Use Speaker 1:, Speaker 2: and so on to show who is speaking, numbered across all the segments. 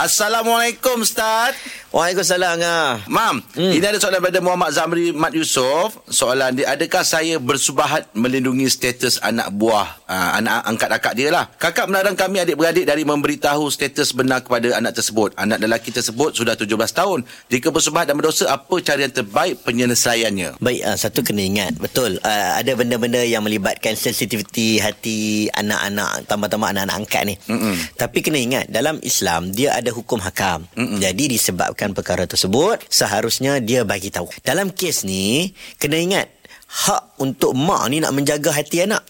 Speaker 1: Assalamualaikum Ustaz.
Speaker 2: Waalaikumsalam ngah.
Speaker 1: Mam, hmm. ini ada soalan daripada Muhammad Zamri Mat Yusof. Soalan dia, adakah saya bersubahat melindungi status anak buah, uh, anak angkat akak dia lah. Kakak melarang kami adik-beradik dari memberitahu status benar kepada anak tersebut. Anak lelaki tersebut sudah 17 tahun. Jika bersubahat dan berdosa, apa cara yang terbaik penyelesaiannya?
Speaker 2: Baik, uh, satu kena ingat. Betul, uh, ada benda-benda yang melibatkan sensitiviti hati anak-anak, tambah-tambah anak-anak angkat ni. Mm-mm. Tapi kena ingat, dalam Islam, dia ada hukum hakam. Mm-mm. Jadi disebabkan perkara tersebut seharusnya dia bagi tahu dalam kes ni kena ingat hak untuk mak ni nak menjaga hati anak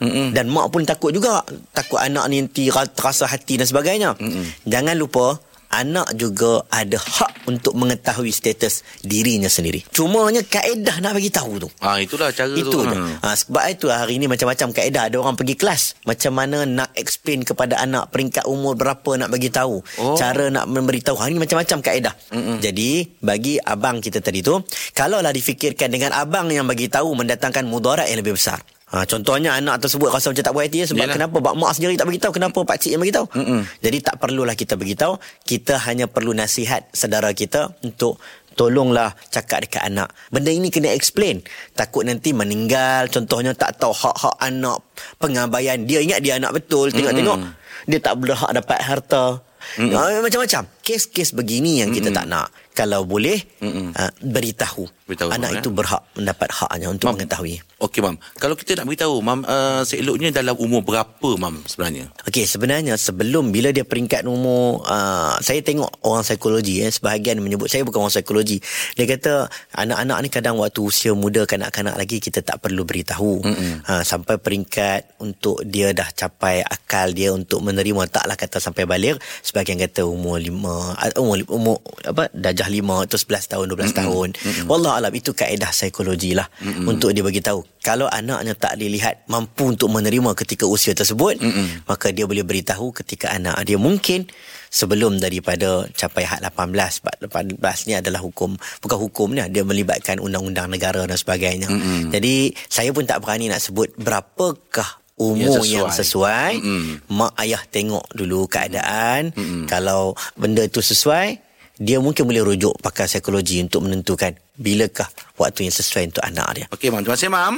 Speaker 2: Mm-mm. dan mak pun takut juga takut anak ni nanti terasa hati dan sebagainya Mm-mm. jangan lupa anak juga ada hak untuk mengetahui status dirinya sendiri. Cumanya kaedah nak bagi tahu tu.
Speaker 1: Ah itulah cara
Speaker 2: itu
Speaker 1: tu.
Speaker 2: Itu ha. ha. sebab itu hari ini macam-macam kaedah ada orang pergi kelas macam mana nak explain kepada anak peringkat umur berapa nak bagi tahu. Oh. Cara nak memberitahu hari ini macam-macam kaedah. Mm-mm. Jadi bagi abang kita tadi tu kalaulah difikirkan dengan abang yang bagi tahu mendatangkan mudarat yang lebih besar. Ha, contohnya anak tersebut rasa macam tak puas hati sebab Yalah. kenapa pak mak sendiri tak beritahu kenapa pak cik yang beritahu. Mm-mm. Jadi tak perlulah kita beritahu, kita hanya perlu nasihat saudara kita untuk tolonglah cakap dekat anak. Benda ini kena explain. Takut nanti meninggal, contohnya tak tahu hak-hak anak, pengabaian. Dia ingat dia anak betul, tengok-tengok. Dia tak berhak dapat harta. Mm-hmm. Macam-macam. Kes-kes begini yang kita mm-hmm. tak nak kalau boleh uh, beritahu. beritahu anak mam, itu ya? berhak mendapat haknya untuk mam. mengetahui.
Speaker 1: Okey mam. Kalau kita nak beritahu mam uh, seeloknya dalam umur berapa mam sebenarnya?
Speaker 2: Okey sebenarnya sebelum bila dia peringkat umur uh, saya tengok orang psikologi eh sebahagian menyebut saya bukan orang psikologi. Dia kata anak-anak ni kadang waktu usia muda kanak-kanak lagi kita tak perlu beritahu. Uh, sampai peringkat untuk dia dah capai akal dia untuk menerima taklah kata sampai balik sebahagian kata umur lima uh, umur umur apa dah darjah 5 atau 11 tahun 12 mm-hmm. tahun. Mm-hmm. Wallah alam itu kaedah psikologi lah mm-hmm. untuk dia bagi tahu. Kalau anaknya tak dilihat mampu untuk menerima ketika usia tersebut, mm-hmm. maka dia boleh beritahu ketika anak dia mungkin sebelum daripada capai had 18 sebab 18 ni adalah hukum bukan hukum ni dia melibatkan undang-undang negara dan sebagainya. Mm-hmm. Jadi saya pun tak berani nak sebut berapakah umur yang sesuai, yang sesuai. Mm-hmm. mak ayah tengok dulu keadaan mm-hmm. kalau benda itu sesuai dia mungkin boleh rujuk pakar psikologi untuk menentukan bilakah waktu yang sesuai untuk anak dia.
Speaker 1: Okey, mam. Terima kasih, mam.